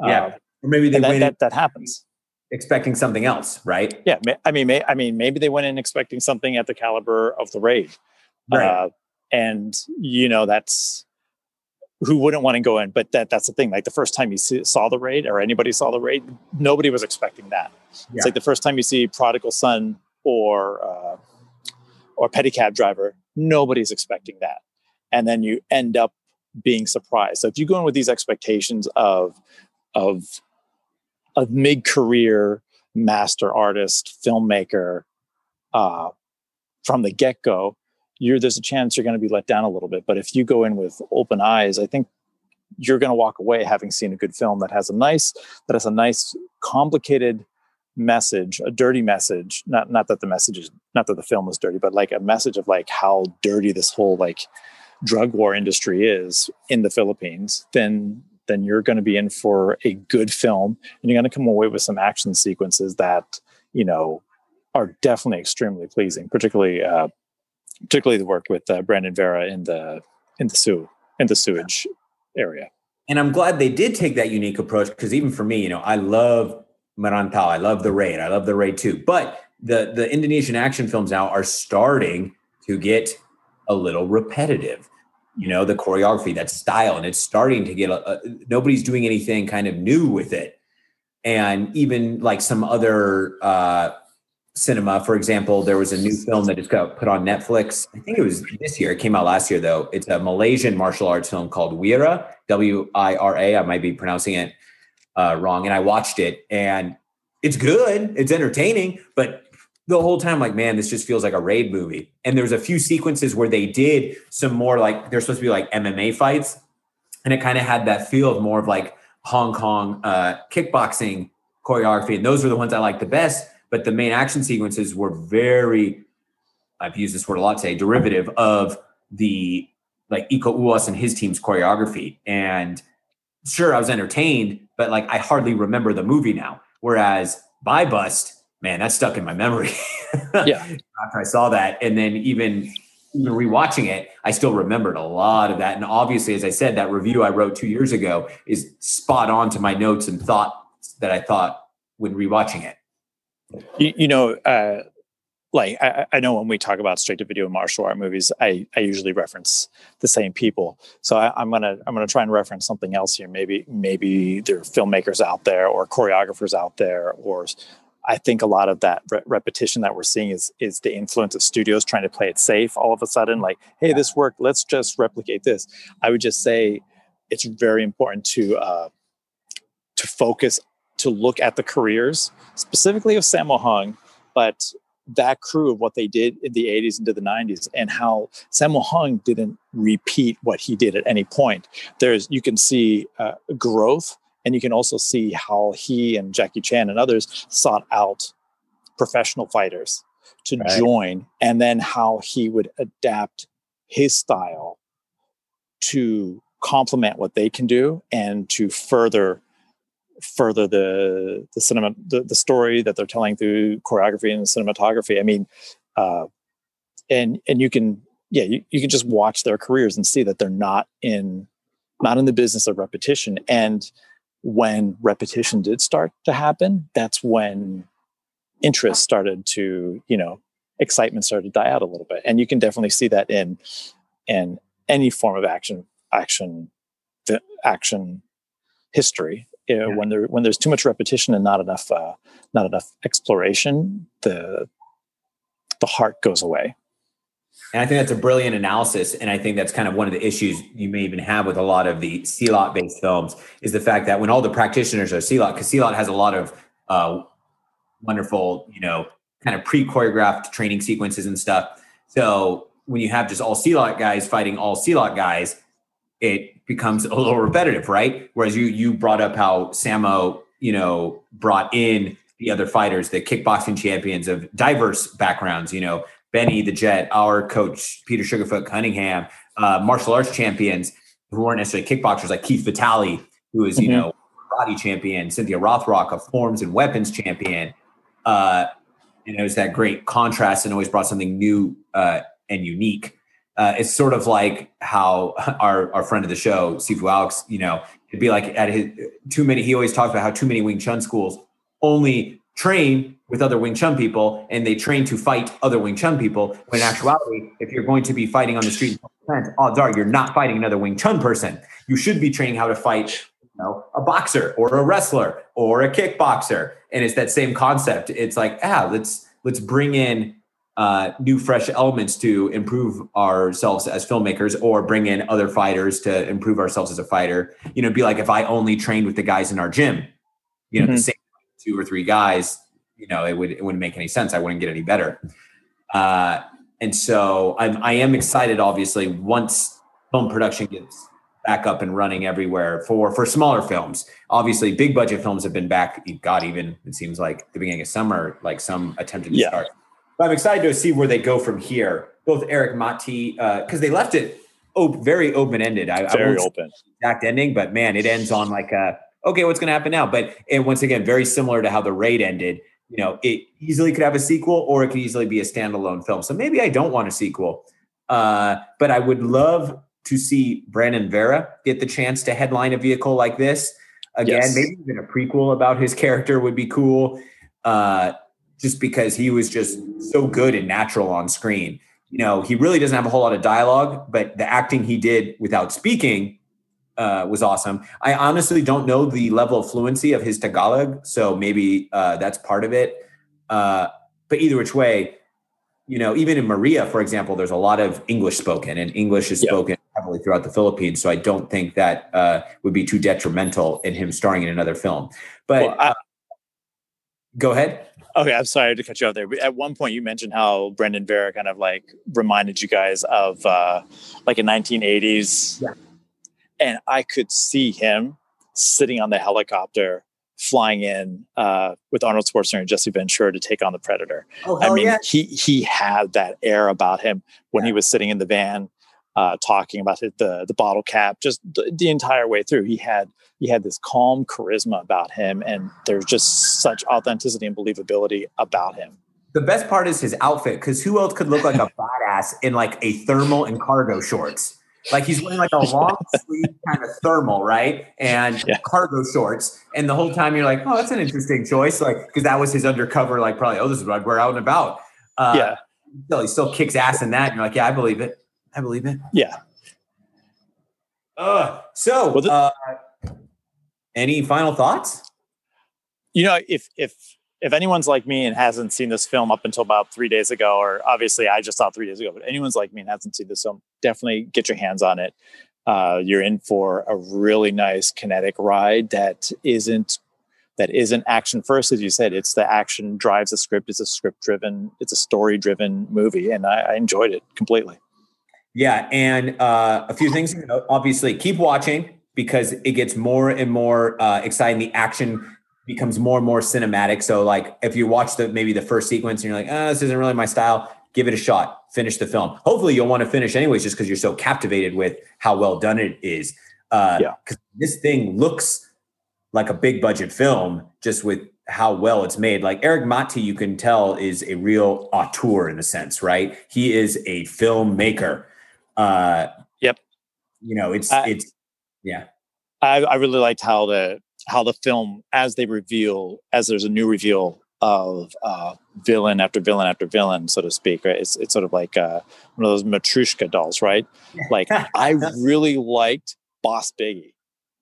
Yeah. Uh, or maybe they that, that, that, happens. expecting something else right? Yeah i mean may, i mean maybe they went in expecting something at the caliber of the raid. Right. Uh, and you know that's who wouldn't want to go in but that that's the thing like the first time you see, saw the raid or anybody saw the raid nobody was expecting that. Yeah. it's like the first time you see prodigal son or uh, or pedicab driver nobody's expecting that. And then you end up being surprised. So if you go in with these expectations of of a mid-career master artist filmmaker uh, from the get-go you're there's a chance you're going to be let down a little bit but if you go in with open eyes i think you're going to walk away having seen a good film that has a nice that has a nice complicated message, a dirty message. Not not that the message is not that the film was dirty, but like a message of like how dirty this whole like drug war industry is in the Philippines, then then you're going to be in for a good film and you're going to come away with some action sequences that, you know, are definitely extremely pleasing, particularly uh particularly the work with uh, Brandon Vera in the in the sewer in the sewage area. And I'm glad they did take that unique approach because even for me, you know, I love Merantau. I love the raid. I love the raid too. But the the Indonesian action films now are starting to get a little repetitive. You know, the choreography, that style, and it's starting to get a, a, nobody's doing anything kind of new with it. And even like some other uh, cinema, for example, there was a new film that just got put on Netflix. I think it was this year. It came out last year though. It's a Malaysian martial arts film called Wira, W I R A. I might be pronouncing it uh, wrong. And I watched it and it's good, it's entertaining, but the whole time, like, man, this just feels like a raid movie. And there's a few sequences where they did some more like they're supposed to be like MMA fights. And it kind of had that feel of more of like Hong Kong uh, kickboxing choreography. And those were the ones I liked the best. But the main action sequences were very, I've used this word a lot today, derivative of the like Iko Uwais and his team's choreography. And sure, I was entertained, but like I hardly remember the movie now. Whereas Buy Bust, man, that's stuck in my memory. (laughs) yeah. After I saw that, and then even even rewatching it, I still remembered a lot of that. And obviously, as I said, that review I wrote two years ago is spot on to my notes and thoughts that I thought when rewatching it. You, you know, uh, like I, I, know when we talk about straight to video martial art movies, I, I usually reference the same people. So I, am gonna I'm gonna try and reference something else here. Maybe maybe there are filmmakers out there or choreographers out there, or I think a lot of that re- repetition that we're seeing is is the influence of studios trying to play it safe. All of a sudden, like, hey, this worked. Let's just replicate this. I would just say it's very important to uh, to focus to look at the careers specifically of Sammo Hung, but that crew of what they did in the 80s into the 90s and how Sammo Hung didn't repeat what he did at any point. There's you can see uh, growth and you can also see how he and Jackie Chan and others sought out professional fighters. to Right. join, and then how he would adapt his style to complement what they can do and to further further the the cinema the, the story that they're telling through choreography and cinematography. I mean, uh, and and you can yeah you, you can just watch their careers and see that they're not in not in the business of repetition. And when repetition did start to happen that's when interest started to you know excitement started to die out a little bit. And you can definitely see that in in any form of action action fi- action history you know, Yeah. when there when there's too much repetition and not enough uh, not enough exploration the the heart goes away And I think that's a brilliant analysis. And I think that's kind of one of the issues you may even have with a lot of the Silat based films is the fact that when all the practitioners are Silat, because Silat has a lot of uh, wonderful, you know, kind of pre choreographed training sequences and stuff. So when you have just all Silat guys fighting all Silat guys, it becomes a little repetitive, right? Whereas you you brought up how Sammo, you know, brought in the other fighters, the kickboxing champions of diverse backgrounds, you know, Benny the Jet, our coach Peter Sugarfoot Cunningham, uh, martial arts champions who weren't necessarily kickboxers like Keith Vitale, who is you Mhm. know karate champion, Cynthia Rothrock, a forms and weapons champion. Uh, and it was that great contrast and always brought something new uh, and unique. Uh, it's sort of like how (laughs) our, our friend of the show, Sifu Alex, you know, it'd be like at his too many. He always talks about how too many Wing Chun schools only train with other Wing Chun people and they train to fight other Wing Chun people. When in actuality, if you're going to be fighting on the street, odds are you're not fighting another Wing Chun person. You should be training how to fight you know, a boxer or a wrestler or a kickboxer. And it's that same concept. It's like, ah, let's let's bring in uh, new, fresh elements to improve ourselves as filmmakers, or bring in other fighters to improve ourselves as a fighter. You know, be like if I only trained with the guys in our gym, you know, the Mhm. same two or three guys. You know, it would it wouldn't make any sense. I wouldn't get any better. Uh, and so I'm I am excited. Obviously, once film production gets back up and running everywhere for for smaller films. Obviously, big budget films have been back. God, even it seems like the beginning of summer, like some attempted to Yeah. start. But I'm excited to see where they go from here. Both Erik Matti, because they left it op- very open ended. I, I very won't open exact ending, but man, it ends on like a okay, what's going to happen now? But and once again, very similar to how the raid ended. You know, it easily could have a sequel, or it could easily be a standalone film. So maybe I don't want a sequel, uh, but I would love to see Brandon Vera get the chance to headline a vehicle like this again. Yes. Maybe even a prequel about his character would be cool. Uh, just because he was just so good and natural on screen. You know, he really doesn't have a whole lot of dialogue, but the acting he did without speaking uh, was awesome. I honestly don't know the level of fluency of his Tagalog, so maybe uh, that's part of it. Uh, but either which way, you know, even in Maria, for example, there's a lot of English spoken, and English is Yeah. spoken heavily throughout the Philippines. So I don't think that uh, would be too detrimental in him starring in another film. But Well, I- uh, go ahead. Okay, I'm sorry to cut you off there. But at one point, you mentioned how Brandon Vera kind of like reminded you guys of uh, like a 1980s, Yeah. and I could see him sitting on the helicopter flying in uh, with Arnold Schwarzenegger and Jesse Ventura to take on the Predator. Oh, I mean, he he had that air about him when he was sitting in the van, uh, talking about it, the the bottle cap, just the, the entire way through. He had he had this calm charisma about him, and there's just such authenticity and believability about him. The best part is his outfit because who else could look like a (laughs) badass in like a thermal and cargo shorts? Like he's wearing like a (laughs) long sleeve kind of thermal, right? And Yeah. cargo shorts. And the whole time you're like, oh, that's an interesting choice. Like, because that was his undercover, like probably, oh, this is what I'd wear out and about. Uh, yeah, Still, he still kicks ass in that. And you're like, yeah, I believe it. I believe it. yeah. Uh, so, uh, any final thoughts? You know, if if if anyone's like me and hasn't seen this film up until about three days ago, or obviously I just saw it three days ago, but anyone's like me and hasn't seen this film, definitely get your hands on it. Uh, you're in for a really nice kinetic ride that isn't that isn't action first, as you said. It's the action drives the script. It's a script driven. It's a story driven movie, and I, I enjoyed it completely. Yeah, and uh, a few things. Obviously, keep watching because it gets more and more uh, exciting. The action becomes more and more cinematic. So like if you watch the maybe the first sequence and you're like, oh, this isn't really my style, give it a shot. Finish the film. Hopefully you'll want to finish anyways, just because you're so captivated with how well done it is. Uh, Yeah. Because this thing looks like a big budget film, just with how well it's made. Like Erik Matti, you can tell is a real auteur in a sense, right? He is a filmmaker. Uh, Yep. You know, it's I- it's yeah. I, I really liked how the how the film as they reveal as there's a new reveal of uh, villain after villain after villain, so to speak. Right? It's it's sort of like uh, one of those Matryoshka dolls, right? Like I (laughs) really liked Boss Biggie.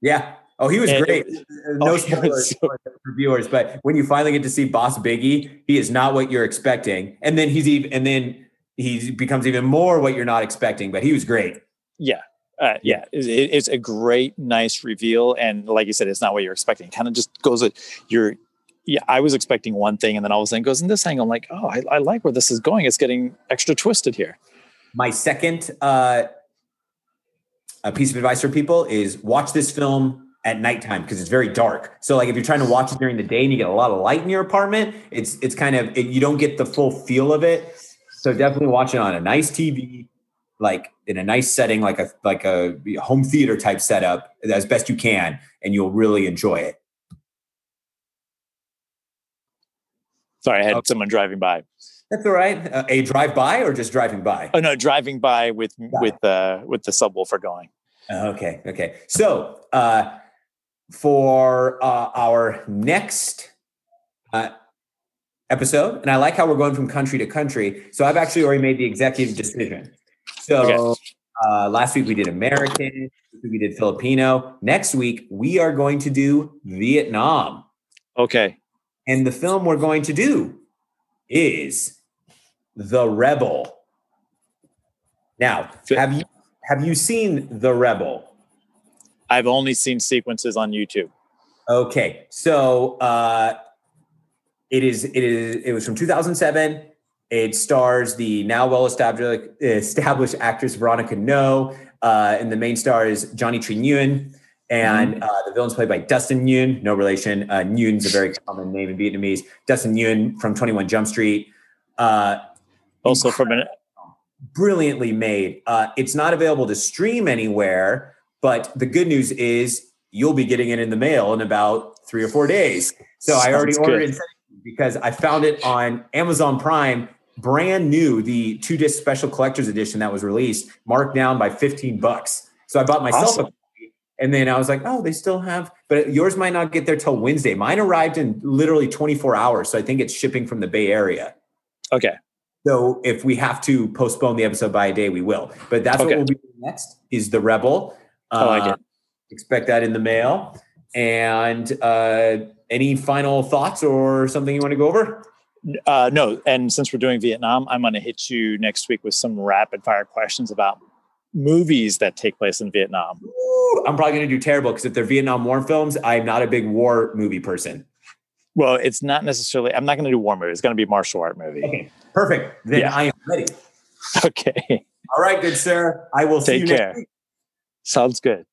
Yeah. Oh, he was And great. (laughs) was- Uh, oh, no spoilers so- for viewers, but when you finally get to see Boss Biggie, he is not what you're expecting, and then he's even, and then he becomes even more what you're not expecting. But he was great. Yeah. Uh, yeah, it, it- it's a great, nice reveal, and like you said, it's not what you're expecting. Kind of just goes. You're, yeah. I was expecting one thing, and then all of a sudden goes in this angle. I'm like, oh, I, I like where this is going. It's getting extra twisted here. My second uh, a piece of advice for people is watch this film at nighttime because it's very dark. So like if you're trying to watch it during the day and you get a lot of light in your apartment, it's it's kind of it, you don't get the full feel of it. So definitely watch it on a nice TV, like in a nice setting, like a like a home theater type setup as best you can, and you'll really enjoy it. Sorry, I had Okay. someone driving by. That's all right. Uh, a drive by or just driving by? Oh no, driving by with it. with uh with the subwoofer going. Okay, okay. So uh, for uh, our next uh, episode, and I like how we're going from country to country. So I've actually already made the executive decision. So uh, last week we did American, we did Filipino. Next week we are going to do Vietnam, Okay. and the film we're going to do is The Rebel. Now, have you have you seen The Rebel? I've only seen sequences on YouTube. Okay, so uh, it is it is it was from 2007. It stars the now well established established actress Veronica Ngo, uh, and the main star is Johnny Tri Nguyen, and uh, the villain's played by Dustin Nguyen, no relation. Uh, Nguyen's a very common name in Vietnamese. Dustin Nguyen from 21 Jump Street. Uh, Also from an brilliantly made. Uh, it's not available to stream anywhere, but the good news is you'll be getting it in the mail in about three or four days. So I already ordered good. it because I found it on Amazon Prime, brand new, the two disc special collector's edition that was released, marked down by 15 bucks. So I bought myself Awesome. a copy. And then I was like, oh, they still have, but yours might not get there till Wednesday. Mine arrived in literally 24 hours. So I think it's shipping from the Bay Area. okay. So if we have to postpone the episode by a day, we will. But that's Okay. what we'll be doing next is the Rebel. I like Uh, it. Expect that in the mail. And uh, any final thoughts or something you want to go over? Uh, no, and since we're doing Vietnam, I'm going to hit you next week with some rapid fire questions about movies that take place in Vietnam. Ooh, I'm probably going to do terrible because if they're Vietnam War films, I'm not a big war movie person. Well, it's not necessarily. I'm not going to do war movie. It's going to be a martial art movie. Okay, perfect. Then Yeah. I am ready. (laughs) Okay, All right, good sir. I will see Take you care. next week. sounds good.